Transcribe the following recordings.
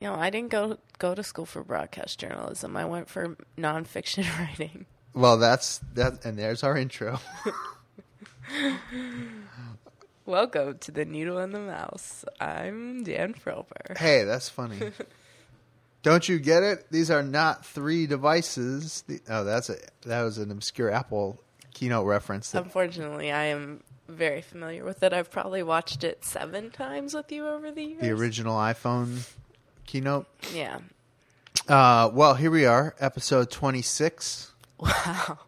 You know, I didn't go go to school for broadcast journalism. I went for nonfiction writing. Well, that's that, and there's our intro. Welcome to the Needle and the Mouse. I'm Dan Frommer. hey, that's funny. Don't you get it? These are not three devices. The, oh, that's a that was an obscure Apple keynote reference. That, Unfortunately, I am very familiar with it. I've probably watched it seven times with you over the years. the original iPhone keynote. Yeah. Uh, well, here we are, episode twenty six. Wow.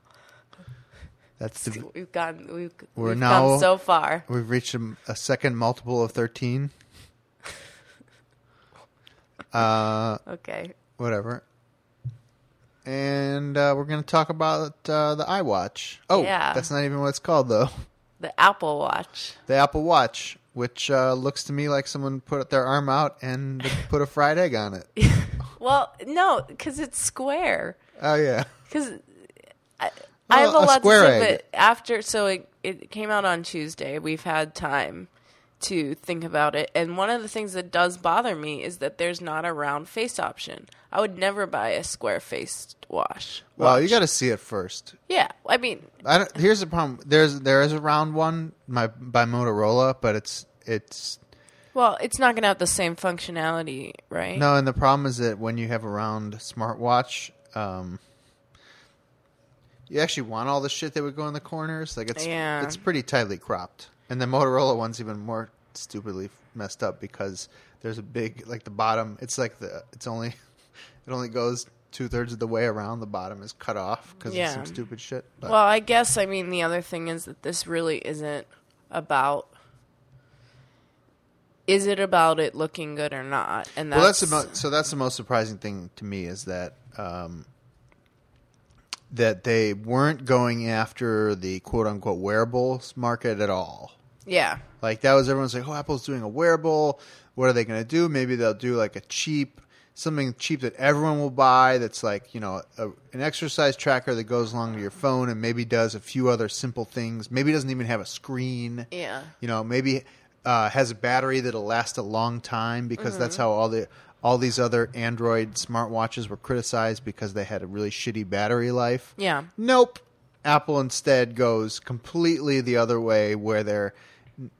That's the, We've gotten we've, We're we've now- come so far. we've reached a, a second multiple of thirteen. Uh, Okay. whatever. And uh, we're going to talk about uh, the iWatch. Oh, Yeah. that's not even what it's called, though. The Apple Watch. The Apple Watch, which uh, looks to me like someone put their arm out and put a fried egg on it. Well, no, because it's square. Oh yeah, Because I, I have a a lot to say, egg. but after so it, it came out on Tuesday. We've had time to think about it, and one of the things that does bother me is that there's not a round face option. I would never buy a square faced wash. well, you got to see it first. yeah. I mean, I don't, here's the problem. There's there is a round one my, by Motorola, but it's it's well, it's not going to have the same functionality, right? no, and the problem is that when you have a round smartwatch, um, you actually want all the shit that would go in the corners. Like it's Yeah. it's pretty tightly cropped, and the Motorola one's even more stupidly messed up because there's a big like the bottom. It's like the it's only it only goes two thirds of the way around. The bottom is cut off because Yeah. of some stupid shit. But Well, I guess I mean the other thing is that this really isn't about. Is it about it looking good or not? And that's, well, that's the mo- so that's the most surprising thing to me is that um, that they weren't going after the quote unquote wearables market at all. Yeah. Like that was everyone's like, oh, Apple's doing a wearable. What are they going to do? Maybe they'll do like a cheap, something cheap that everyone will buy. That's like you know a, an exercise tracker that goes along to your phone and maybe does a few other simple things. Maybe doesn't even have a screen. Yeah. You know, maybe uh, has a battery that'll last a long time because that's Mm-hmm. how all the all these other Android smartwatches were criticized because they had a really shitty battery life. Yeah. Nope. Apple instead goes completely the other way where they're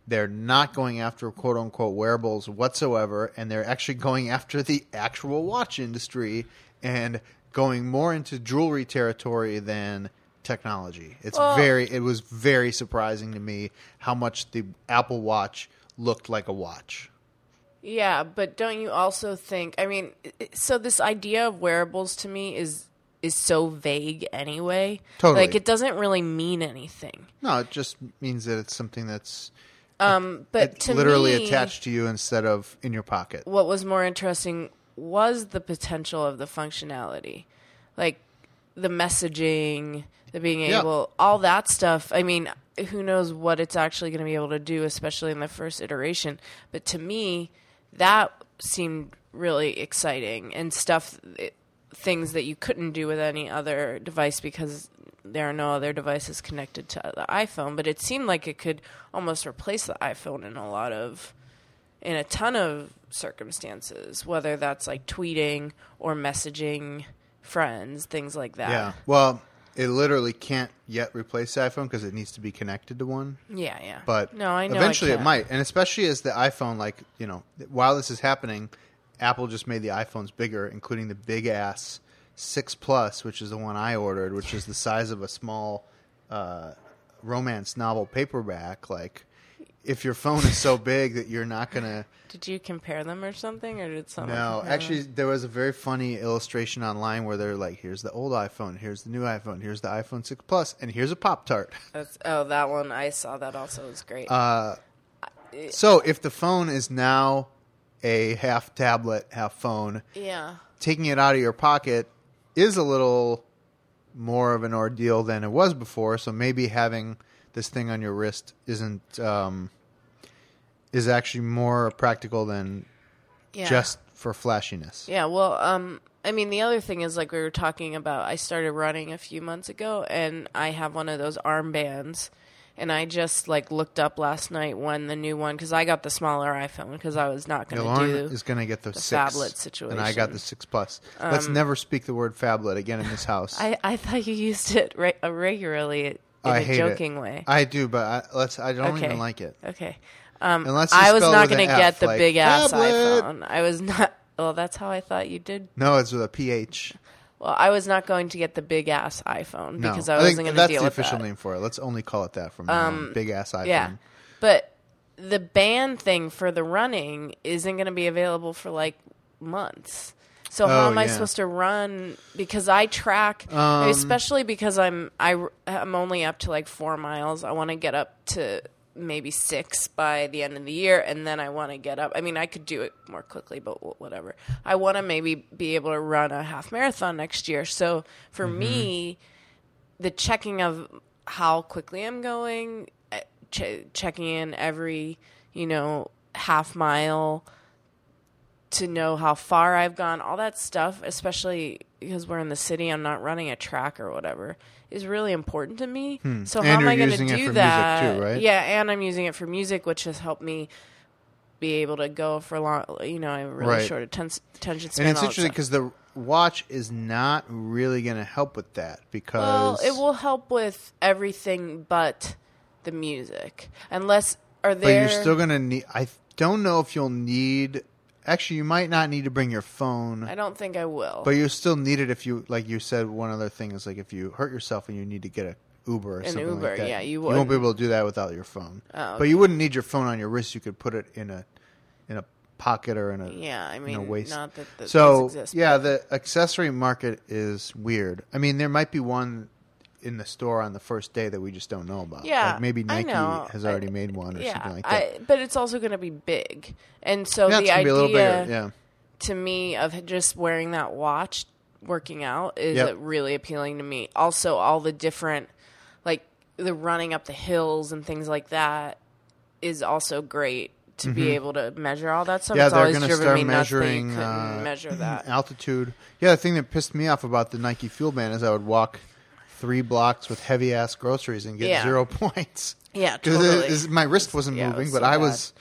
they're not going after quote unquote wearables whatsoever and they're actually going after the actual watch industry and going more into jewelry territory than technology. It's Well- very it was very surprising to me how much the Apple Watch looked like a watch. Yeah, but don't you also think? I mean, so this idea of wearables to me is is so vague anyway. Totally. Like it doesn't really mean anything. No, it just means that it's something that's Um, but literally me, attached to you instead of in your pocket. what was more interesting was the potential of the functionality, like the messaging, the being Yeah. able, all that stuff. I mean, who knows what it's actually going to be able to do, especially in the first iteration. But to me, that seemed really exciting and stuff, it, things that you couldn't do with any other device because there are no other devices connected to the iPhone. But it seemed like it could almost replace the iPhone in a lot of in a ton of circumstances, whether that's like tweeting or messaging friends, things like that. Yeah. Well, it literally can't yet replace the iPhone because it needs to be connected to one. Yeah, yeah. But no, I know eventually it, it might, and especially as the iPhone, like you know, while this is happening, Apple just made the iPhones bigger, including the big ass six plus, which is the one I ordered, which is the size of a small uh, romance novel paperback. Like, if your phone is so big that you're not gonna Did you compare them or something, or did someone? No, actually, them? there was a very funny illustration online where they're like, "Here's the old iPhone, here's the new iPhone, here's the iPhone six Plus, and here's a Pop Tart." Oh, that one I saw. That also was great. Uh, so, if the phone is now a half tablet, half phone, yeah, taking it out of your pocket is a little more of an ordeal than it was before. So maybe having this thing on your wrist isn't um, is actually more practical than yeah, just for flashiness. yeah. Well, um, I mean, the other thing is like we were talking about. I started running a few months ago, and I have one of those armbands, and I just like looked up last night when the new one because I got the smaller iPhone because I was not going to do. is going to get the, the six, phablet and I got the six plus. Let's never speak the word phablet again in this house. I, I thought you used it re- uh, regularly in I a joking it. way. I do, but I, let's. I don't Okay. even like it. Okay. Um, Unless I was not going to get the like big ass tablet. iPhone. I was not. Well, that's how I thought you did. No, it's with a ph. Well, I was not going to get the big ass iPhone No, because I I wasn't think going to that's deal the with official that. name for it. Let's only call it that from now on. Big ass iPhone. Yeah, but the band thing for the running isn't going to be available for like months. So how Oh, am I yeah. supposed to run? Because I track, Um, especially because I'm I I'm only up to like four miles. I want to get up to maybe six by the end of the year, and then I want to get up. I mean, I could do it more quickly, but whatever. I want to maybe be able to run a half marathon next year. So for Mm-hmm. me, the checking of how quickly I'm going, uh, ch- checking in every, you know, half mile to know how far I've gone, all that stuff, especially because we're in the city, I'm not running a track or whatever, is really important to me. So Hmm. And how am I going to do that? too, right? Yeah, and I'm using it for music, which has helped me be able to go for long. You know, I have a really Right. short atten- attention span. And it's interesting because the watch is not really going to help with that because Well, it will help with everything but the music, unless are they But you're still going to need. I don't know if you'll need. Actually, you might not need to bring your phone, I don't think I will. but you still need it if you, like you said. One other thing is like if you hurt yourself and you need to get a Uber or An something Uber, like that. yeah, you You won't be able to do that without your phone. Oh, But you wouldn't need your phone on your wrist. You could put it in a in a pocket or in a yeah, I in mean, a waist. not that the, so exist. yeah, the accessory market is weird. I mean, there might be one in the store on the first day that we just don't know about. Yeah, like maybe Nike has I- already made one or yeah, something like that. I, but it's also going to be big, and so yeah, the idea be a little bigger. Yeah. to me of just wearing that watch working out is Yep. really appealing to me. Also, all the different like the running up the hills and things like that is also great to be able to measure all that stuff. Mm-hmm. Yeah, it's they're gonna driven start that measuring, uh, measure that. altitude. Yeah, the thing that pissed me off about the Nike Fuel Band is I would walk three blocks with heavy ass groceries and get Yeah. zero points. Yeah, Because totally. my wrist wasn't Yeah, it moving, was but so I bad. Um, was.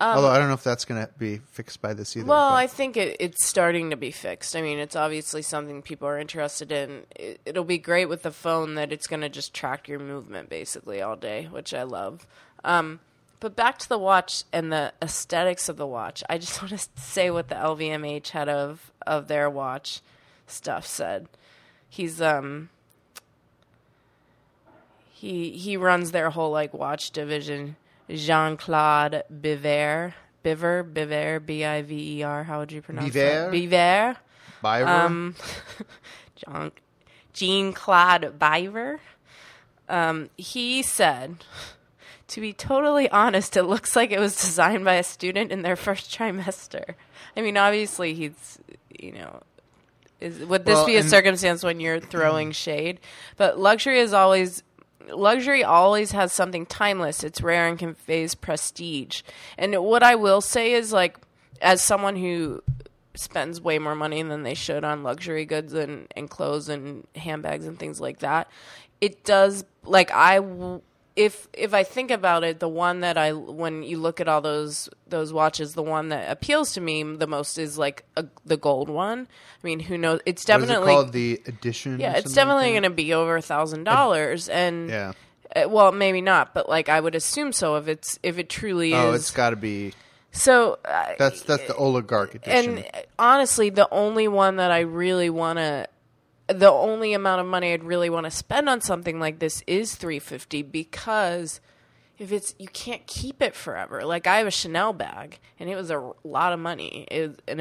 although I don't know if that's going to be fixed by this either. Well, but- I think it, it's starting to be fixed. I mean, it's obviously something people are interested in. It, it'll be great with the phone that it's going to just track your movement basically all day, which I love. Um, but back to the watch and the aesthetics of the watch. I just want to say what the LVMH head of of their watch stuff said. He's um he he runs their whole like watch division. Jean Claude Biver, Biver, Biver, B I V E R. How would you pronounce that? Biver. Biver? Um, Jean Jean Claude Biver. Um, he said, to be totally honest, it looks like it was designed by a student in their first trimester. I mean, obviously, he's you know is would this Well, be a circumstance when you're throwing shade? But luxury is always luxury always has something timeless. It's rare and conveys prestige. And what I will say is like as someone who spends way more money than they should on luxury goods and, and clothes and handbags and things like that, it does like I w- if if I think about it, the one that I when you look at all those those watches, the one that appeals to me the most is like a, the gold one. I mean, who knows? It's what is it definitely called? The edition? yeah, it's definitely like going to be over a thousand dollars, and Yeah. uh, well, maybe not, but like I would assume so if it's if it truly? Oh, is. it's got to be. so uh, That's that's the oligarch edition. and honestly, the only one that I really want to, the only amount of money I'd really want to spend on something like this is three fifty because if it's you can't keep it forever. Like I have a Chanel bag, and it was a lot of money. It was an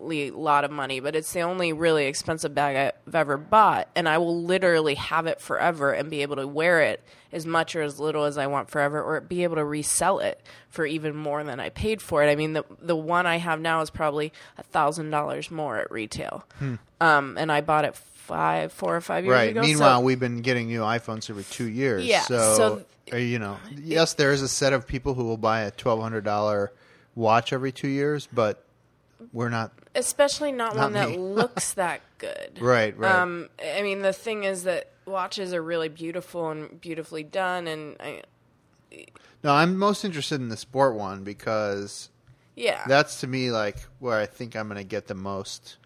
embarrassingly lot of money, but it's the only really expensive bag I've ever bought, and I will literally have it forever and be able to wear it as much or as little as I want forever, or be able to resell it for even more than I paid for it. I mean, the the one I have now is probably a thousand dollars more at retail, um, and I bought it five, four or five years Right. ago. Meanwhile, so, we've been getting new iPhones every two years. Yeah, So, so- uh, you know, yes, there is a set of people who will buy a twelve hundred dollar watch every two years, but we're not. especially not, Not one that looks that good. Right. Right. Um, I mean, the thing is that watches are really beautiful and beautifully done, and I, No, I'm most interested in the sport one because yeah, that's to me like where I think I'm going to get the most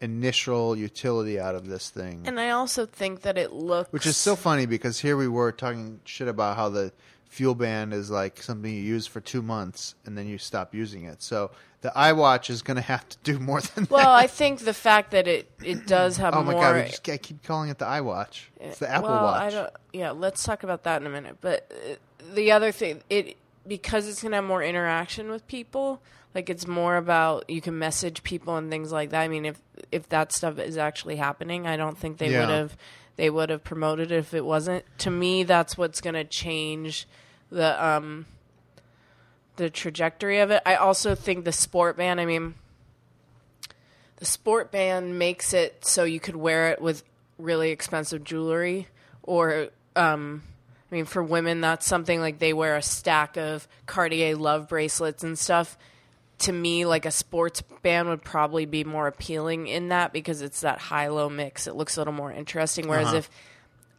initial utility out of this thing. and I also think that it looks Which is so funny because here we were talking shit about how the fuel band is like something you use for two months and then you stop using it. So the iWatch is going to have to do more than Well, that. Well, I think the fact that it it does have oh my more. god, we just I keep calling it the iWatch. It's the Apple well, Watch. I don't, yeah, let's talk about that in a minute. But uh, the other thing, it because it's gonna have more interaction with people. Like it's more about you can message people and things like that. I mean, if if that stuff is actually happening, I don't think they Yeah. would have they would have promoted it if it wasn't. To me, that's what's gonna change the um the trajectory of it. I also think the sport band. I mean, the sport band makes it so you could wear it with really expensive jewelry or um I mean for women that's something like they wear a stack of Cartier love bracelets and stuff. To me like a sports band would probably be more appealing in that because it's that high low mix. It looks a little more interesting whereas Uh-huh. if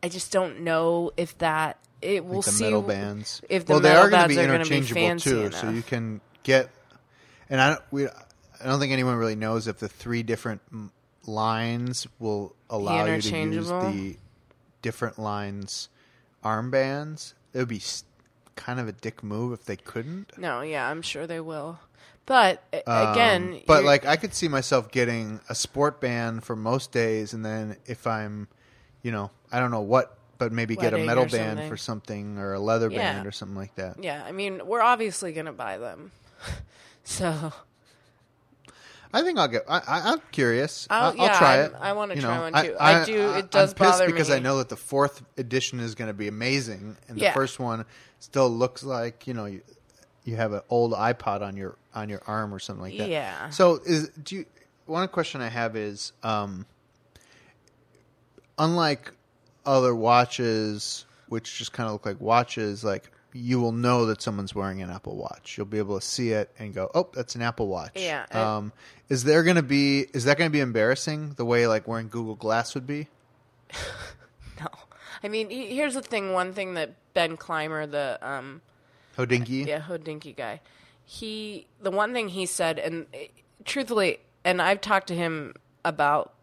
I just don't know if that it will like the see metal bands. if the well, they are going to be be interchangeable fancy too, so you can get. And I don't, we, I don't think anyone really knows if the three different lines will allow you to use the different lines armbands. It would be kind of a dick move if they couldn't. No, yeah, I'm sure they will. But Um, again, but you're- like I could see myself getting a sport band for most days, and then if I'm, you know, I don't know what, but maybe get a metal band something. for something or a leather Yeah. band or something like that. Yeah, I mean, we're obviously going to buy them. so, I think I'll get. I, I, I'm curious. I'll- I'll, I'll try I'm- it. I wanna You try know, one too. I do- it does I'm pissed bother because me. I know that the fourth edition is going to be amazing, and Yeah. the first one still looks like you know you, you have an old iPod on your on your arm or something like that. Yeah. So is do you? One question I have is, um, unlike other watches, which just kind of look like watches, like you will know that someone's wearing an Apple Watch. You'll be able to see it and go, "Oh, that's an Apple Watch." Yeah, and- Um, is there going to be? Is that going to be embarrassing the way like wearing Google Glass would be? no. I mean, he- here's the thing one thing that Ben Clymer, the um, Hodinkee. yeah, Hodinkee guy, he, the one thing he said, and eh, truthfully, and I've talked to him about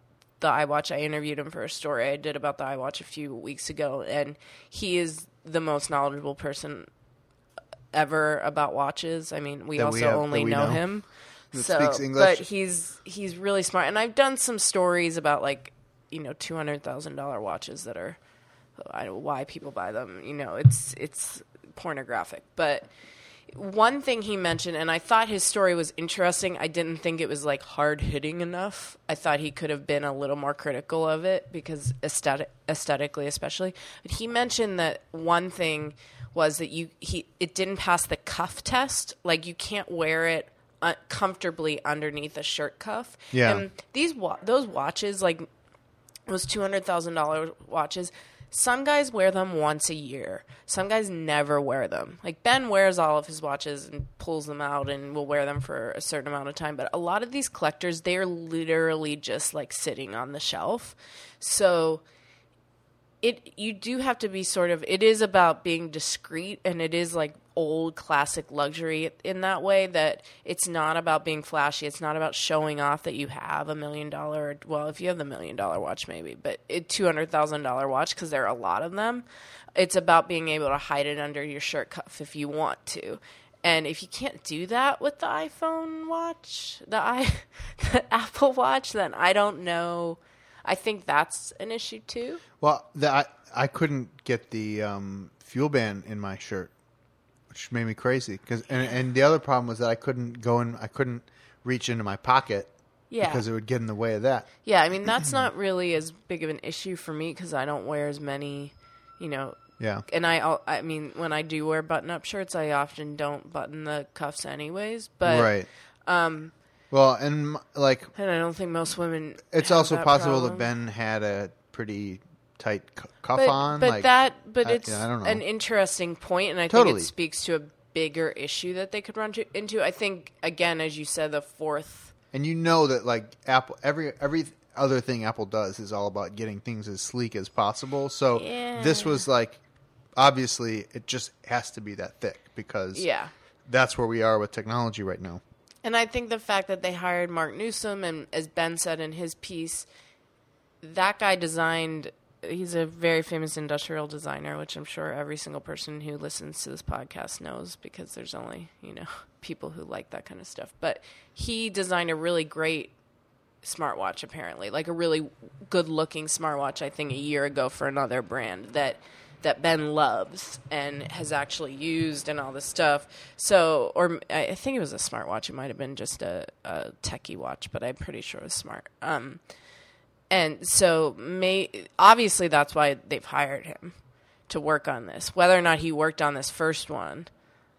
the iWatch. I interviewed him for a story I did about the iWatch a few weeks ago, and he is the most knowledgeable person ever about watches. I mean, we That also we have- only we know, know. him. That so, speaks English? but he's he's really smart, and I've done some stories about like you know two hundred thousand dollar watches that are uh, I don't know why people buy them. You know, it's it's pornographic. But one thing he mentioned, and I thought his story was interesting. I didn't think it was like hard hitting enough. I thought he could have been a little more critical of it because aesthetic, aesthetically, especially. But he mentioned that one thing was that you he it didn't pass the cuff test. Like you can't wear it. Uh, comfortably underneath a shirt cuff. Yeah. And these wa- those watches like those two hundred thousand dollar watches. Some guys wear them once a year. Some guys never wear them. Like Ben wears all of his watches and pulls them out and will wear them for a certain amount of time. But a lot of these collectors, they're literally just like sitting on the shelf. So it you do have to be sort of it is about being discreet and it is like old classic luxury in that way that it's not about being flashy. It's not about showing off that you have a million dollar well if you have the million dollar watch maybe but a $200,000 watch cuz there are a lot of them it's about being able to hide it under your shirt cuff if you want to. And if you can't do that with the iPhone watch the i the Apple watch then I don't know. I think that's an issue too. Well, the, I I couldn't get the um, fuel band in my shirt, which made me crazy. Because and, and the other problem was that I couldn't go in. I couldn't reach into my pocket Yeah. because it would get in the way of that. Yeah, I mean that's not really as big of an issue for me because I don't wear as many, you know. Yeah. And I, I mean, when I do wear button-up shirts, I often don't button the cuffs anyways. But right. Um. Well, and like and I don't think most women. it's also possible problem. that Ben had a pretty tight cuff But, on. but like, that, but I- it's yeah, I don't know. an interesting point, and I Totally. think it speaks to a bigger issue that they could run to, into. I think again, as you said, the fourth. and you know that like Apple every every other thing Apple does is all about getting things as sleek as possible. So Yeah. this was like, obviously, it just has to be that thick because Yeah. that's where we are with technology right now. And I think the fact that they hired Marc Newson, and as Ben said in his piece, that guy designed. He's a very famous industrial designer, which I'm sure every single person who listens to this podcast knows because there's only, you know, people who like that kind of stuff. But he designed a really great smartwatch, apparently, like a really good looking smartwatch, I think, a year ago for another brand that that Ben loves and has actually used and all this stuff. So, or I I think it was a smartwatch. It might have been just a, a techie watch, but I'm pretty sure it was smart. Um, and so, may obviously that's why they've hired him to work on this. Whether or not he worked on this first one,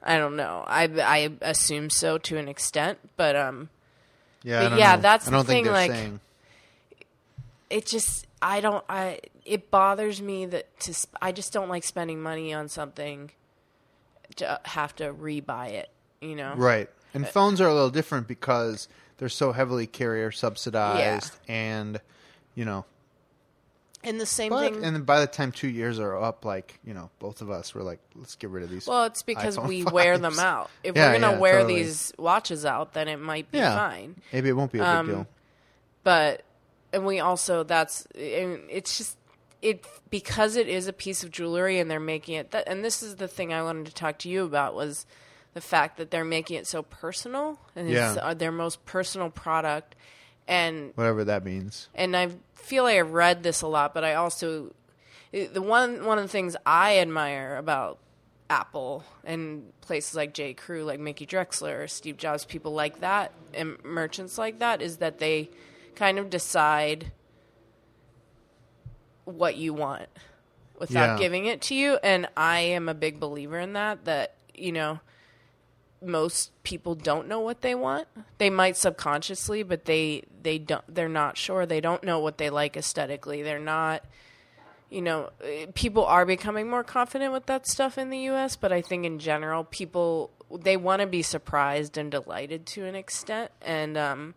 I don't know. I I assume so to an extent, but um, Yeah, But I don't yeah, know. that's I don't the think thing, they're like- saying. it just I don't I it bothers me that to sp- I just don't like spending money on something to have to rebuy it, you know. Right. And phones are a little different because they're so heavily carrier subsidized and you know And the same but thing and then by the time two years are up, like, you know, both of us were like, let's get rid of these. well, it's because iPhone we wear them out. If Yeah, we're gonna yeah, wear totally. these watches out, then it might be Yeah. fine. Maybe it won't be a big Um, deal. but and we also that's and it's just it because it is a piece of jewelry and they're making it that and this is the thing I wanted to talk to you about was the fact that they're making it so personal and it's uh, their most personal product and Whatever that means. and I feel like I've read this a lot, but I also eh, the one one of the things I admire about Apple and places like J. Crew, like Mickey Drexler or Steve Jobs, people like that, and merchants like that, is that they kind of decide what you want without Yeah. giving it to you. And I am a big believer in that. That you know, most people don't know what they want. They might subconsciously, but they they don't. They're not sure. They don't know what they like aesthetically. They're not. You know, people are becoming more confident with that stuff in the U.S., but I think in general, people they want to be surprised and delighted to an extent. And um,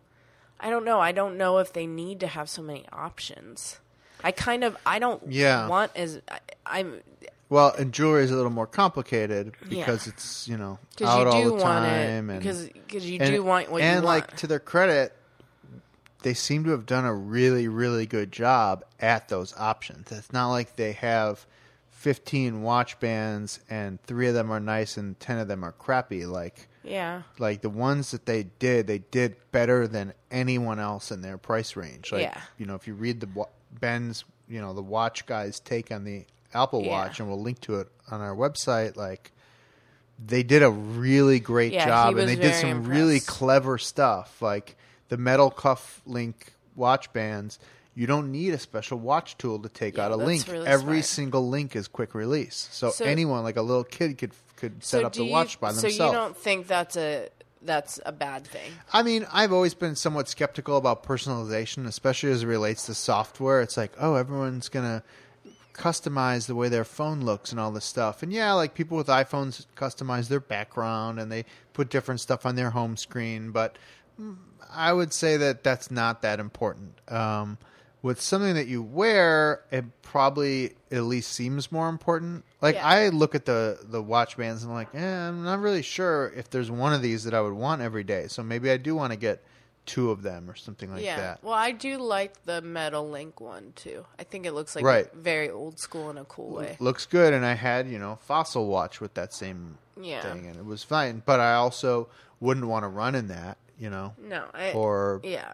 I don't know. I don't know if they need to have so many options. I kind of I don't Yeah. want as I, I'm Well, and jewelry is a little more complicated Yeah. because it's, you know, because out you all the want time it and because because you and, do want what you want. and you like want. to their credit, they seem to have done a really, really good job at those options. It's not like they have fifteen watch bands and three of them are nice and ten of them are crappy. Like yeah, like the ones that they did, they did better than anyone else in their price range. Like Yeah. you know, if you read the wa- Ben's, you know, the watch guy's take on the Apple Yeah. Watch, and we'll link to it on our website. Like they did a really great Yeah, job, and they did some really clever stuff, like the metal cuff link watch bands. You don't need a special watch tool to take Yeah, out a link. really Every smart. single link is quick release, so, So- anyone, like a little kid, could could set so up the you, watch by so themselves. you don't think that's a that's a bad thing? I mean, I've always been somewhat skeptical about personalization, especially as it relates to software. It's like, oh, everyone's gonna customize the way their phone looks and all this stuff. And yeah, like people with iPhones customize their background and they put different stuff on their home screen, but I would say that that's not that important. Um, with something that you wear, it probably at least seems more important. Like Yeah. I look at the the watch bands and I'm like, eh, I'm not really sure if there's one of these that I would want every day. So maybe I do want to get two of them or something like yeah. that. Well, I do like the metal link one too. I think it looks like Right. very old school in a cool way. Looks good, and I had you know fossil watch with that same Yeah. thing, and it was fine. But I also wouldn't want to run in that, you know, No, I, or yeah.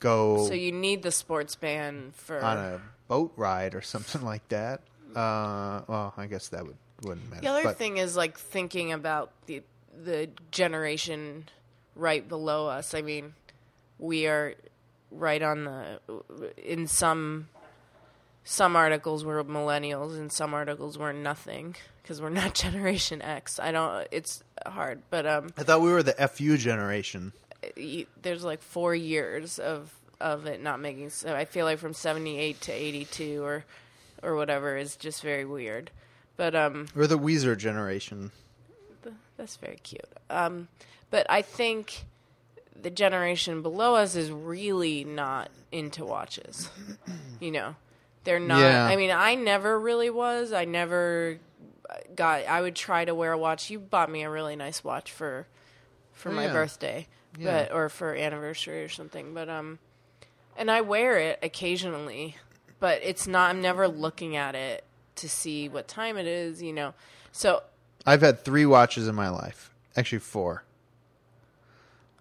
go So you need the sports band for on a boat ride or something like that. Uh, well, I guess that would wouldn't matter. The other but, thing is like thinking about the the generation right below us. I mean, we are right on the in some some articles we're millennials and some articles we're nothing because we're not generation X. I don't it's hard, but um I thought we were the FU generation. you, there's like 4 years of of it not making so I feel like from 78 to 82 or or whatever is just very weird. But um We're the Weezer generation. That's very cute. Um, but I think the generation below us is really not into watches. You know, they're not. Yeah. I mean, I never really was. I never got. I would try to wear a watch. You bought me a really nice watch for for Oh, my yeah. birthday, Yeah. but or for anniversary or something. But um, and I wear it occasionally, but it's not. I'm never looking at it to see what time it is. You know, so I've had three watches in my life. Actually, four.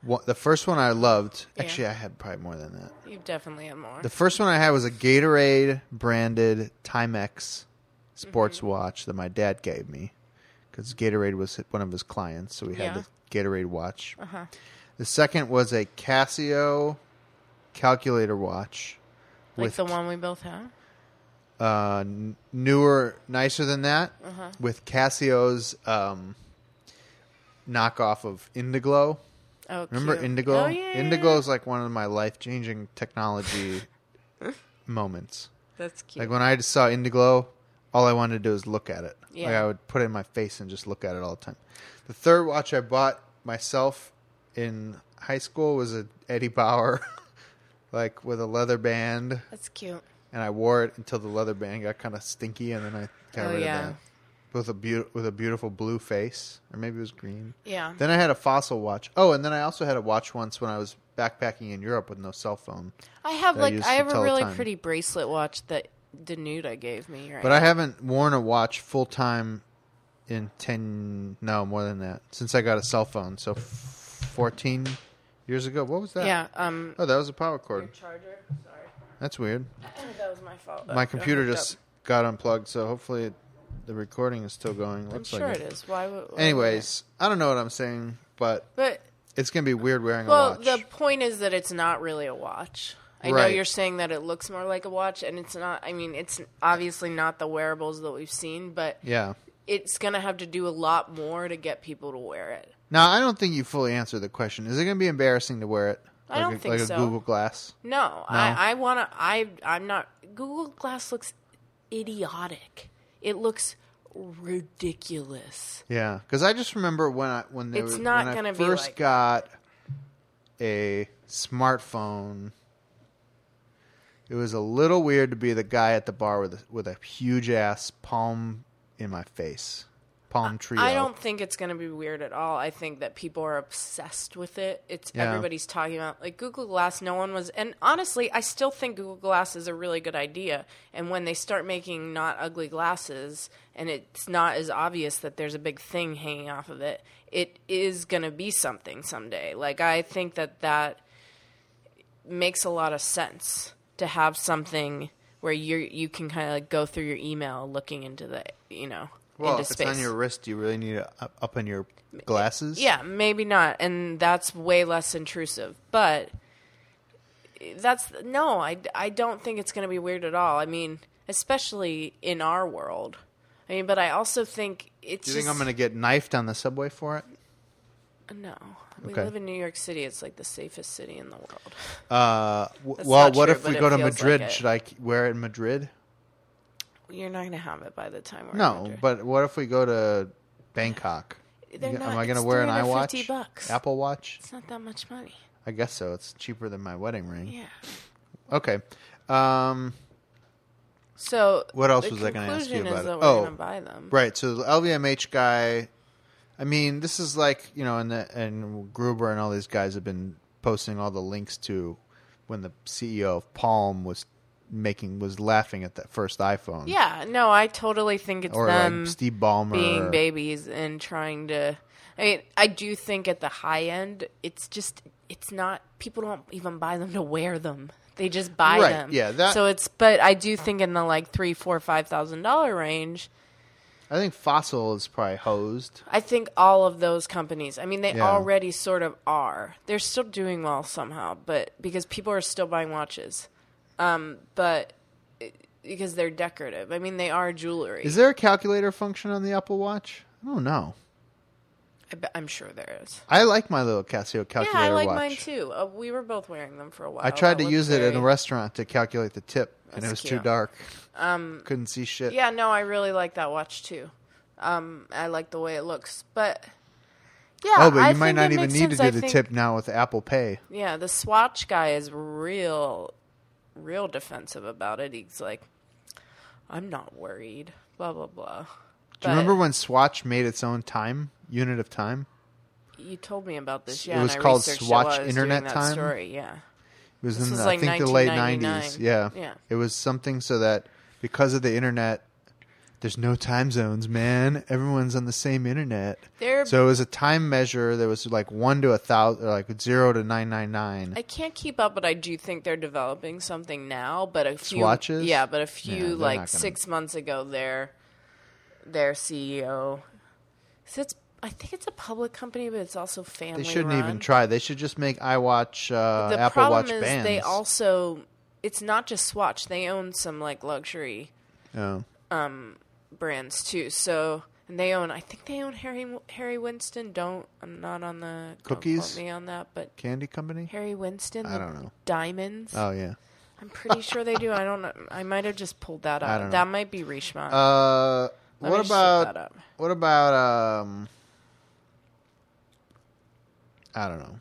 One, the first one I loved. Yeah. Actually, I had probably more than that. you definitely had more. The first one I had was a Gatorade branded Timex sports Mm-hmm. watch that my dad gave me because Gatorade was one of his clients, so we had Yeah. the Gatorade watch. Uh-huh. The second was a Casio calculator watch like with the one we both have. uh, n- newer, nicer than that, Uh-huh. with Casio's um, knockoff of Indiglo. Oh, Remember cute. Indiglo? Oh, yeah. Indiglo is like one of my life changing technology moments. That's cute. Like when I just saw Indiglo, all I wanted to do was look at it. Like Yeah. I would put it in my face and just look at it all the time. The third watch I bought myself in high school was a Eddie Bauer, like with a leather band, That's cute. and I wore it until the leather band got kind of stinky, and then I got Oh, rid yeah. of that. With a beau- with a beautiful blue face, or maybe it was green. Yeah. Then I had a fossil watch. Oh, and then I also had a watch once when I was backpacking in Europe with no cell phone. I have that like used I to have a tell really time. pretty bracelet watch that Danuta gave me. Right. But I haven't worn a watch full time in 10, no, more than that, since I got a cell phone. So f- 14 years ago. What was that? yeah. Um. Oh, that was a power cord. charger. Sorry. That's weird. That was my fault. My computer just got unplugged, so hopefully it, the recording is still going. I'm Looks sure like it is. Why would? why Anyways, I don't know what I'm saying, but it? it's going to be weird wearing But well, a watch. Well the point is that it's not really a watch. I know Right. you're saying that it looks more like a watch, and it's not. I mean, it's obviously not the wearables that we've seen, but yeah. it's going to have to do a lot more to get people to wear it. Now, I don't think you fully answered the question. Is it going to be embarrassing to wear it? I like don't a, think like so. a Google Glass. No, I, I want to. I I'm not. Google Glass looks idiotic. It looks ridiculous. Yeah, because I just remember when I when they It's not when I gonna be first like- got a smartphone. It was a little weird to be the guy at the bar with a, with a huge ass palm in my face, Palm Treo. I don't think it's going to be weird at all. I think that people are obsessed with it. It's Yeah. everybody's talking about like Google Glass. No one was, and honestly, I still think Google Glass is a really good idea. And when they start making not ugly glasses, and it's not as obvious that there's a big thing hanging off of it, it is going to be something someday. Like I think that that makes a lot of sense to have something where you you can kind of like go through your email looking into the you know Well, into if space. it's on your wrist, do you really need it up, up in your glasses? Yeah, maybe not, and that's way less intrusive. But that's no, I, I don't think it's going to be weird at all. I mean, especially in our world. I mean, but I also think it's Do you think just I'm going to get knifed on the subway for it? no. We Okay. live in New York City. It's like the safest city in the world. Uh, w- well, what true, if we go to Madrid? like. Should I wear it in Madrid? You're not going to have it by the time we're No, Madrid. but what if we go to Bangkok? They're You- not- Am I going to it's wear an 350 iWatch? bucks. Apple Watch? it's not that much money. I guess so. It's cheaper than my wedding ring. Yeah. Okay. Um, So What else the was I gonna ask you conclusion about is it? that we're Oh, buy them. right. So the LVMH guy. I mean, this is like you know, and the, and Gruber and all these guys have been posting all the links to when the CEO of Palm was making was laughing at that first iPhone. Yeah, no, I totally think it's Or them like Steve Ballmer. being babies and trying to. I mean, I do think at the high end, it's just it's not. People don't even buy them to wear them. They just buy Right, them. yeah, that- so it's. But I do think in the like three, four, five thousand dollar range. I think Fossil is probably hosed. I think all of those companies. I mean, they Yeah. already sort of are. They're still doing well somehow, but because people are still buying watches, um, but because they're decorative. I mean, they are jewelry. Is there a calculator function on the Apple Watch? I don't know. I I'm sure there is. I like my little Casio calculator Yeah, I like watch. mine too. Uh, we were both wearing them for a while. I tried That to use looked it in a restaurant to calculate the tip, and it That's was too dark. Um, Couldn't see shit. Yeah, no, I really like that watch too. Um, I like the way it looks, but Yeah, oh, but I you might not even need to sense. do I the think- tip now with Apple Pay. Yeah, the Swatch guy is real, real defensive about it. He's like, I'm not worried. Blah blah blah. Do you remember when Swatch made its own time unit of time? you told me about this? Yeah. It was called Swatch was Internet Time? Story, yeah. It was This in was the, like I think the late nineties. Yeah. Yeah. It was something so that because of the internet there's no time zones, man. Everyone's on the same internet. They're So it was a time measure that was like one to a thousand, like zero to nine nine nine. I can't keep up, but I do think they're developing something now. But a few, Swatches? yeah, but a few they're like gonna- six months ago, their their CEO, so it's I think it's a public company, but it's also family. They shouldn't run. even try. They should just make iWatch uh, The Apple problem Watch is bands. they also it's not just Swatch; they own some like luxury Oh. Brands too. So and they own, I think they own Harry Harry Winston. Don't I'm not on the Cookies? me on that, but Candy Company. Harry Winston. I don't know. Diamonds. Oh yeah. I'm pretty sure they do. I don't know. I might have just pulled that I out. That might be Richemont. Uh, Let what about up. what about um? I don't know.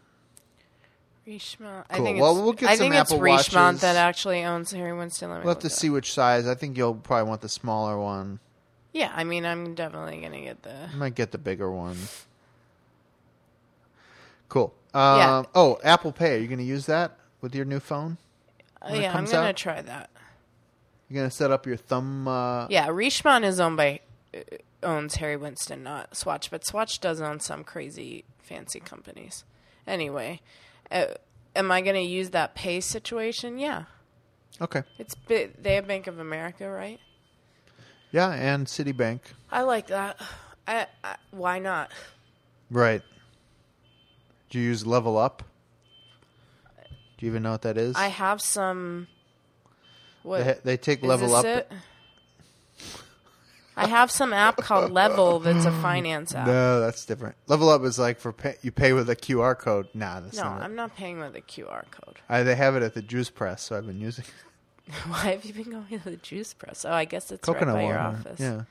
Richemont. I Cool. think Well, it's, we'll get I some think Apple it's Richemont Watches. that actually owns Harry Winston. Let me We'll have to see up. which size. I think you'll probably want the smaller one. Yeah, I mean, I'm definitely gonna get the. I might get the bigger one. Cool. Um, Yeah. Oh, Apple Pay. Are you going to use that with your new phone? It yeah, I'm gonna out? try that. You're going to set up your thumb. Uh, Yeah, Richemont is owned by uh, owns Harry Winston, not Swatch, but Swatch does own some crazy fancy companies. Anyway, uh, am I going to use that pay situation? Yeah, Okay. it's they have Bank of America, right? Yeah, and Citibank. I like that. I, I why not? Right. Do you use Level Up? Do you even know what that is? I have some. What They, they take Level Up. It? I have some app called Level that's a finance app. No, that's different. Level Up is like for pay, you pay with a QR code. Nah, that's No, not. it. I'm not paying with a QR code. I, they have it at the juice press, so I've been using Why have you been going to the juice press? Oh, I guess it's coconut right by water. your office. Yeah.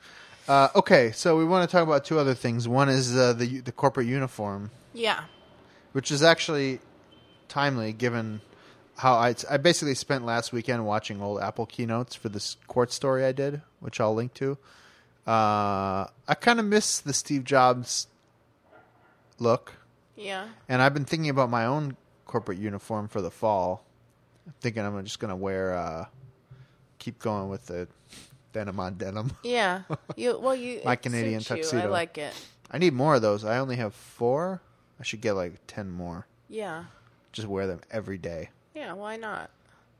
Uh, okay, so we want to talk about two other things. One is uh, the the corporate uniform, Yeah. which is actually timely given how I I basically spent last weekend watching old Apple keynotes for this Quartz story I did, which I'll link to. Uh, I kind of miss the Steve Jobs look. Yeah. And I've been thinking about my own corporate uniform for the fall. I'm thinking I'm just gonna wear, uh, keep going with the denim on denim. Yeah. You well you My Canadian suits you. I like it. I need more of those. I only have four. I should get like ten more. Yeah. Just wear them every day. Yeah, why not?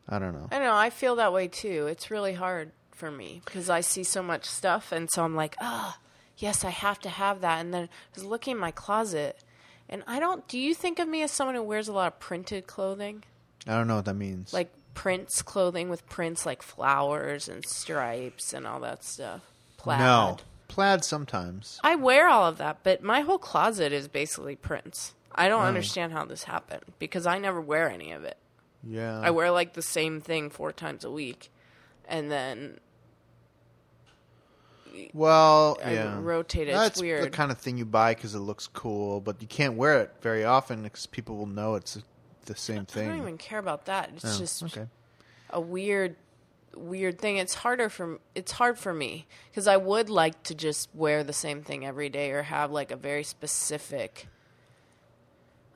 I don't know. I don't know, I feel that way too. It's really hard for me because I see so much stuff and so I'm like, "Ah, yes, I have to have that." And then I was looking in my closet and I don't do you think of me as someone who wears a lot of printed clothing? I don't know what that means. Like prints clothing with prints like flowers and stripes and all that stuff. Plaid. no plaid sometimes. I wear all of that, but my whole closet is basically prints. I Oh. don't hmm. understand how this happened because I never wear any of it. Yeah. I wear like the same thing four times a week, and then well, I yeah. rotate it. It's That's the kind of thing you buy because it looks cool, but you can't wear it very often because people will know it's the same thing. I don't even care about that. It's Oh, just okay. a weird, weird thing. It's harder for it's hard for me because I would like to just wear the same thing every day or have like a very specific,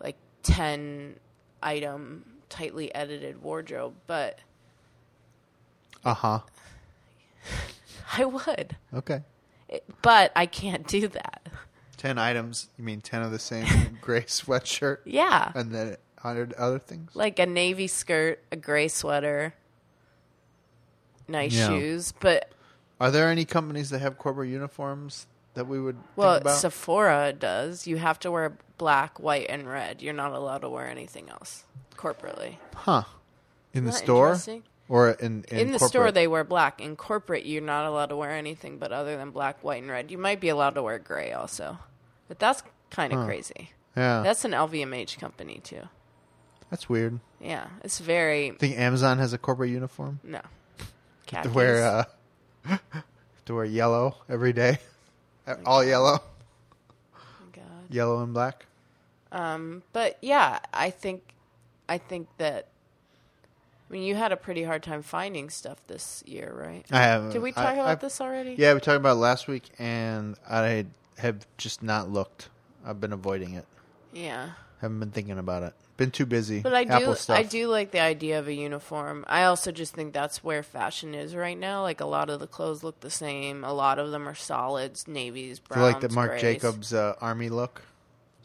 like ten item tightly edited wardrobe, but Uh huh. I would. Okay. It- but I can't do that. Ten items. You mean ten of the same gray sweatshirt, Yeah. and then other things? Like a navy skirt, a gray sweater, nice Yeah. shoes. But, Are there any companies that have corporate uniforms that we would well, think about? Sephora does. You have to wear black, white, and red. You're not allowed to wear anything else corporately. huh? In the Isn't that store interesting? or in in, In, the store, corporate? they wear black. In corporate, you're not allowed to wear anything but other than black, white, and red. You might be allowed to wear gray also. But that's kind of crazy. yeah, That's an LVMH company, too. Weird. Yeah, it's very Think Amazon has a corporate uniform no. to wear uh, to wear yellow every day, all yellow. Oh God. Yellow and black. Um, but yeah, I think, I think that. I mean, you had a pretty hard time finding stuff this year, right? I have. Did we I- talk about I've- this already? Yeah, we talked about it last week, and I have just not looked. I've been avoiding it. Yeah. Haven't been thinking about it. Been too busy. But I do, stuff. I do like the idea of a uniform. I also just think that's where fashion is right now. Like a lot of the clothes look the same. A lot of them are solids, navies, browns, like the Marc grays. Jacobs uh, army look?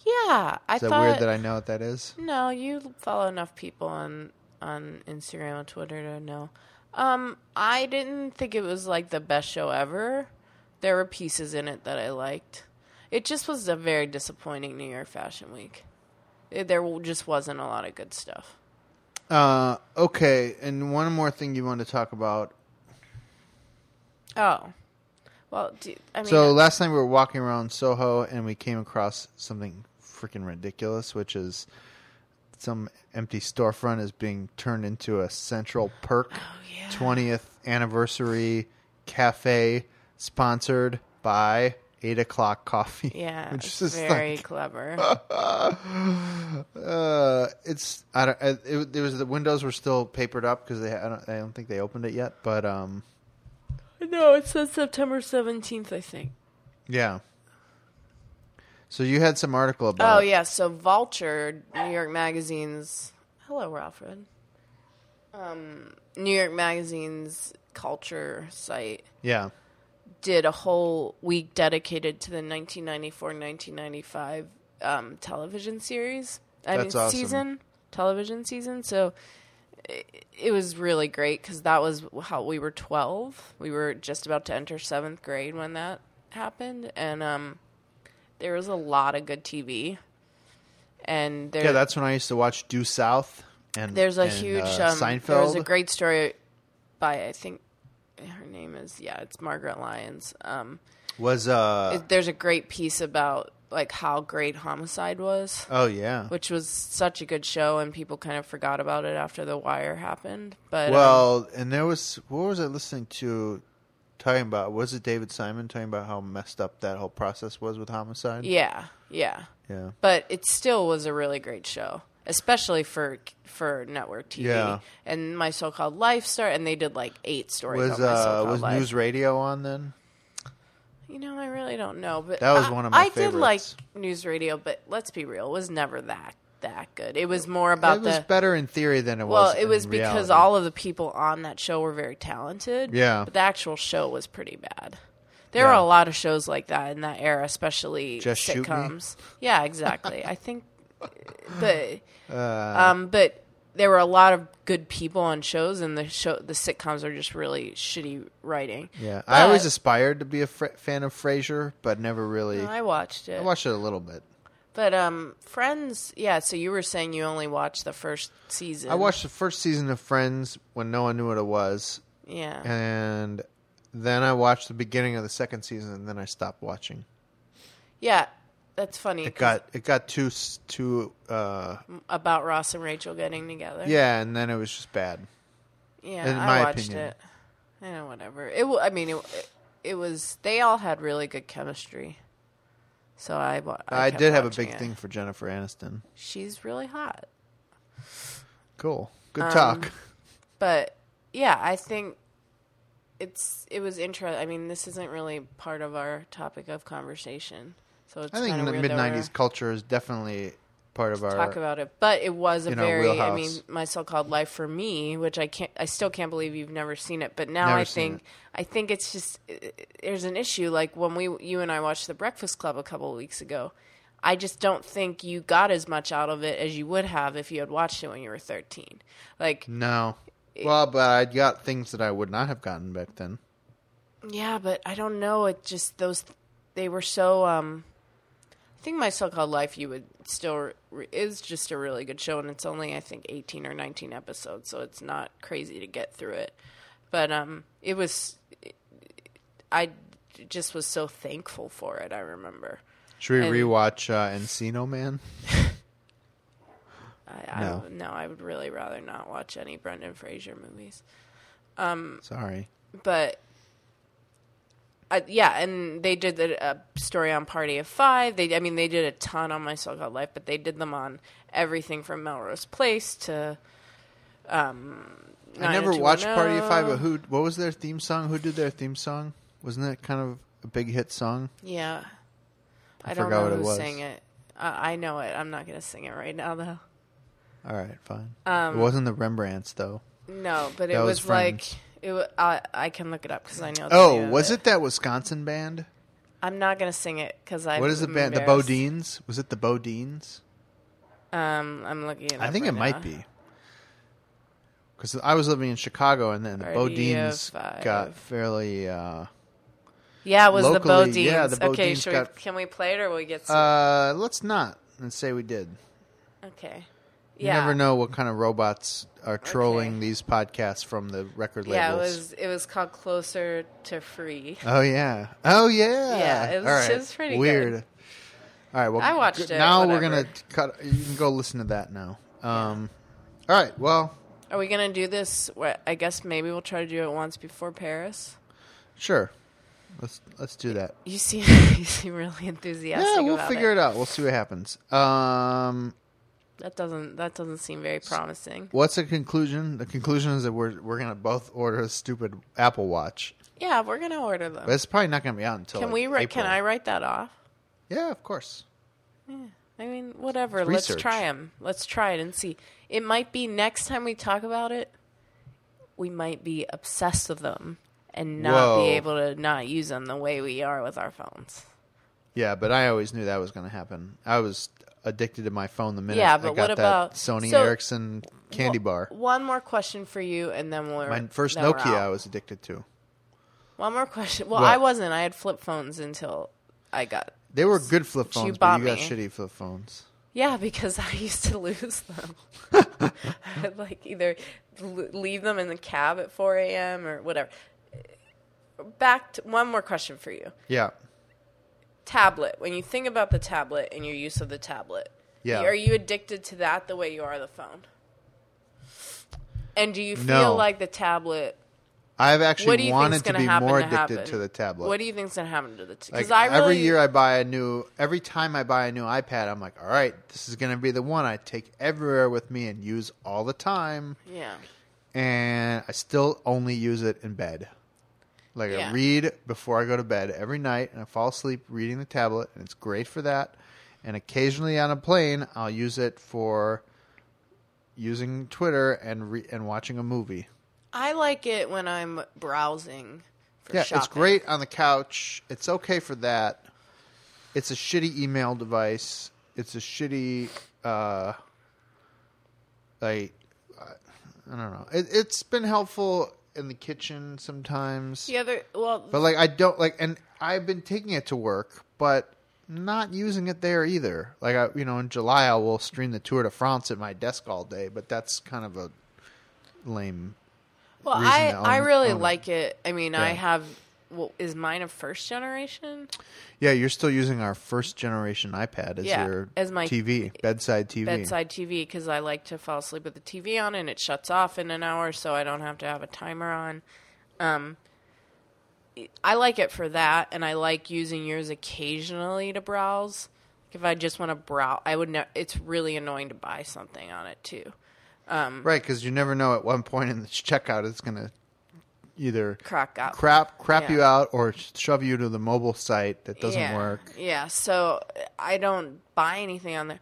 Yeah, I Is that thought. weird that I know what that is? No, you follow enough people on on Instagram and Twitter to know. Um, I didn't think it was like the best show ever. There were pieces in it that I liked. It just was a very disappointing New York Fashion Week. There just wasn't a lot of good stuff. Uh, okay, and one more thing you want to talk about. Oh, well, do, I mean, so last night we were walking around Soho and we came across something freaking ridiculous, which is some empty storefront is being turned into a Central Perk Oh, yeah. 20th anniversary cafe sponsored by Eight O'clock Coffee. yeah, which is very like, clever. uh, it's I don't. It, it, was the windows were still papered up because they I don't, I don't think they opened it yet, but um, no, it says September seventeenth, I think. yeah. So you had some article about. Oh yeah, so Vulture, New York Magazine's. Hello, Ralfred. Um, New York Magazine's culture site yeah. Did a whole week dedicated to the 1994-1995 um, television series. I That's mean, awesome. season television season. So it, it was really great because that was how we were 12. We were just about to enter seventh grade when that happened, and um, there was a lot of good TV. And there, Yeah, that's when I used to watch Due South and there's a and, huge uh, um, Seinfeld. There was a great story by I think her name is yeah, it's Margaret Lyons. Um, was uh it, there's a great piece about like how great Homicide was, oh yeah. which was such a good show, and people kind of forgot about it after The Wire happened. But um, Well, and there was what was I listening to talking about? Was it David Simon talking about how messed up that whole process was with homicide? yeah, yeah, Yeah. but it still was a really great show, especially for for network TV. Yeah. And my so-called life star, and they did like eight stories. Was on my uh so-called was life. news radio on then? You know, I really don't know, but That was I- one of my I did like favorites. news radio, but let's be real, it was never that that good. It was more about it was the better in theory than it was. well, was. it in was because reality. all of the people on that show were very talented. Yeah. but the actual show was pretty bad. There Yeah. were a lot of shows like that in that era, especially Just Shoot Me? sitcoms. Yeah, exactly. I think, but Uh, um, but there were a lot of good people on shows, and the show the sitcoms are just really shitty writing. yeah, I always aspired to be a fr- fan of Frasier, but never really. I watched it. I watched it a little bit. But um, Friends, yeah. So you were saying you only watched the first season. I watched the first season of Friends when no one knew what it was, Yeah. and then I watched the beginning of the second season, and then I stopped watching. yeah, that's funny. It got it got too too uh, about Ross and Rachel getting together. yeah, and then it was just bad. yeah. in I watched opinion. it. I know, whatever. It. I mean, it, it. Was. They all had really good chemistry. So I. wa- I, did have a big it. thing for Jennifer Aniston. She's really hot. Cool, good Um, talk. But yeah, I think it's it was interesting. I mean, this isn't really part of our topic of conversation, so it's I think mid '90s culture is definitely part of our. talk about it. But it was a in our very, I wheelhouse. mean, my so-called life for me, which I can't, I still can't believe you've never seen it. But now Never I seen think, I think it's just there's an issue. Like when we, you and I watched The Breakfast Club a couple of weeks ago. I just don't think you got as much out of it as you would have if you had watched it when you were 13. Like, no, well, but I got things that I would not have gotten back then. Yeah, but I don't know. It just those they were so. um think my so-called life you would still re- is just a really good show, and it's only I think eighteen or nineteen episodes, so it's not crazy to get through it. But um, it was. I just was so thankful for it. I remember. Should we And- rewatch uh, Encino Man? I, No. I no, I would really rather not watch any Brendan Fraser movies. Um, Sorry. but Uh, yeah, and they did the uh, story on Party of Five. They, I mean, they did a ton on My So Called Life, but they did them on everything from Melrose Place to. Um, I never watched Party of Five, but who? What was their theme song? Who did their theme song? Wasn't that kind of a big hit song? Yeah, I I, don't forgot know what it who was. sang it. I I know it. I'm not gonna sing it right now, though. All right, fine. Um, it wasn't the Rembrandts though. No, but it was was, like. It. I I can look it up because I know. Oh, was it that Wisconsin band? I'm not gonna sing it because I. what is the band? The BoDeans? Was it the BoDeans? Um, I'm looking. It I think right it might be. Because I was living in Chicago, and then the BoDeans got fairly. Uh, Yeah, it was Locally, the BoDeans. yeah, the okay, BoDeans got- we, can we play it or will we get? Some? uh, let's not and say we did. okay. You Yeah. never know what kind of robots are trolling Okay. these podcasts from the record labels. Yeah, it was. It was called Closer to Free. Oh yeah. Oh yeah. Yeah, it was- right. it was pretty weird. good. All right. Well, I watched it, Now we're gonna cut. You can go listen to that now. Um. All right. Well, Are we gonna do this? What I guess maybe we'll try to do it once before Paris. sure. Let's let's do that. You seem you seem really enthusiastic. Yeah, we'll figure it. it out. We'll see what happens. Um. That doesn't that doesn't seem very promising. What's the conclusion? The conclusion is that we're we're gonna both order a stupid Apple Watch, Yeah, we're gonna order them. but it's probably not gonna be out until. Can like, we? Write, can I write that off? Yeah, of course. I mean, whatever. It's Let's research. try them. Let's try it and see. It might be next time we talk about it, we might be obsessed with them and not Whoa. be able to not use them the way we are with our phones. Yeah, but I always knew that was going to happen. I was addicted to my phone the minute Yeah, I got what that Sony so- Ericsson candy Well, bar. One more question for you, and then we're My first Nokia I was addicted to. One more question. Well, What? I wasn't. I had flip phones until I got. They were good flip You phones, but bought you got me. shitty flip phones. Yeah, because I used to lose them. I'd like either leave them in the cab at 4 a.m. or whatever. Back to one more question for you. Yeah. Tablet. When you think about the tablet and your use of the tablet, Yeah. are you addicted to that the way you are the phone? And do you feel No. like the tablet? I've actually wanted to be more to addicted to the tablet. What do you think's going to happen to the? Tablet? Because like I really, every year I buy a new every time I buy a new iPad, I'm like, all right, this is going to be the one I take everywhere with me and use all the time. yeah. and I still only use it in bed. Like I read before I go to bed every night, and I fall asleep reading the tablet, and it's great for that. And occasionally on a plane, I'll use it for using Twitter and re- and watching a movie. I like it when I'm browsing. For yeah, shopping. it's great on the couch. It's okay for that. It's a shitty email device. It's a shitty, uh, like, I don't know. It, it's been helpful in the kitchen sometimes. The other, well, But like I don't like, and I've been taking it to work, but not using it there either. Like I, you know, in July I will stream the Tour de France at my desk all day, but that's kind of a lame. well, I I really own like it. I mean, I have. Well, is mine a first generation? Yeah, you're still using our first generation iPad as Yeah, your as my TV, bedside TV. Bedside TV because I like to fall asleep with the TV on and it shuts off in an hour, so I don't have to have a timer on. Um, I like it for that, and I like using yours occasionally to browse. If I just want to browse, I would. Ne- it's really annoying to buy something on it too. Right, because you never know at one point in the checkout it's going to either Crack out. crap crap Yeah. you out or shove you to the mobile site that doesn't yeah. work. Yeah, so I don't buy anything on there.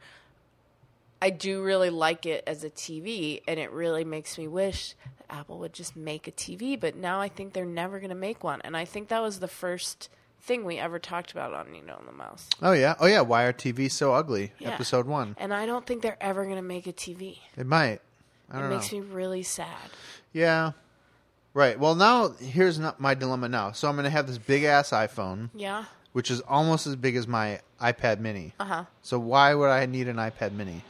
I do really like it as a TV, and it really makes me wish that Apple would just make a TV. But now I think they're never going to make one, and I think that was the first thing we ever talked about on Needle and the Mouse. Oh yeah, oh yeah. Why are TVs so ugly? Yeah. Episode one. And I don't think they're ever going to make a TV. It might. I It don't makes know. me really sad. Yeah. Right. Well, now here's not my dilemma. Now, so I'm going to have this big ass iPhone, Yeah. which is almost as big as my iPad Mini. Uh huh. So why would I need an iPad Mini?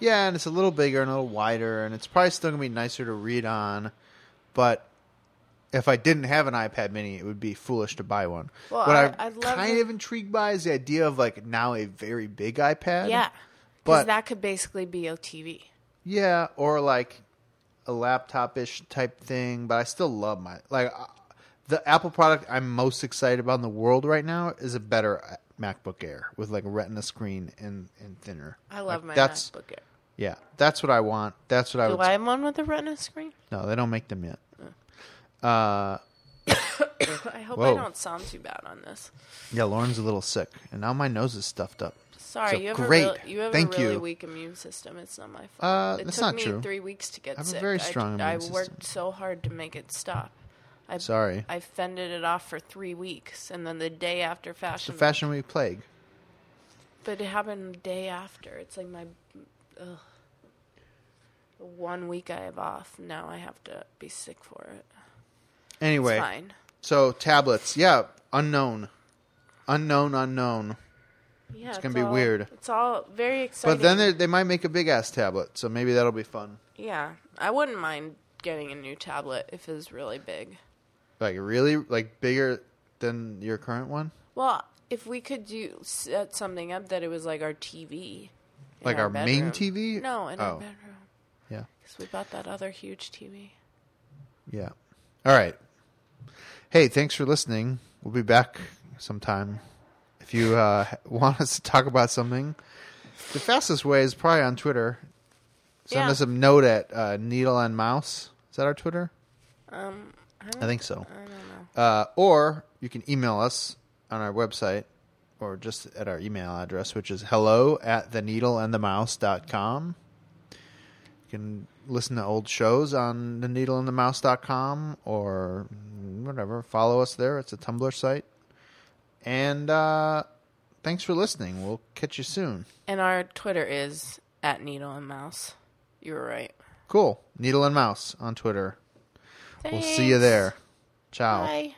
Yeah, and it's a little bigger and a little wider, and it's probably still gonna be nicer to read on. But if I didn't have an iPad Mini, it would be foolish to buy one. Well, what I- I'm I'd love kind to- of intrigued by is the idea of like now a very big iPad. Yeah. But- Because that could basically be a TV. Yeah, or like a laptop ish type thing. But I still love my like. uh, the Apple product I'm most excited about in the world right now is a better uh, MacBook Air with like a Retina screen and, and thinner. I love Like, my that's MacBook Air. yeah, that's what I want. That's what I Do would. I have one with a Retina screen? no, they don't make them yet. Uh, I hope Whoa. I don't sound too bad on this. yeah, Lauren's a little sick, and now my nose is stuffed up. Sorry, So, you have great. a really, you have Thank a really you. weak immune system. It's not my fault. Uh, it that's took not me true. three weeks to get I have a sick. very strong I, immune I worked system. so hard to make it stop. I, Sorry, I fended it off for three weeks, and then the day after the fashion, Week- Fashion Week plague. but it happened the day after. It's like my ugh. One week I have off. Now I have to be sick for it. Anyway, It's fine. so tablets, yeah, unknown, unknown, unknown. Yeah, It's gonna be all- weird. It's all very exciting. But then they, they might make a big ass tablet, so maybe that'll be fun. yeah, I wouldn't mind getting a new tablet if it was really big. Like really, like bigger than your current one, Well, if we could do set something up that it was like our TV, like our, main. TV. No, in oh, our bedroom. yeah, Because we bought that other huge TV. yeah. All right. Hey, thanks for listening. We'll be back sometime. If you uh, want us to talk about something, the fastest way is probably on Twitter. Send Yeah. us a note at uh, Needle and Mouse. Is that our Twitter? Um, I, I don't, think so. I don't know. Uh, or you can email us on our website or just at our email address, which is hello at the needle and the mouse.com. You can listen to old shows on the needle and the mouse.com or whatever. Follow us there. It's a Tumblr site. And uh, thanks for listening. We'll catch you soon. And our Twitter is at Needle and Mouse. You were right. Cool. Needle and Mouse on Twitter. We'll see you there. Ciao. Bye.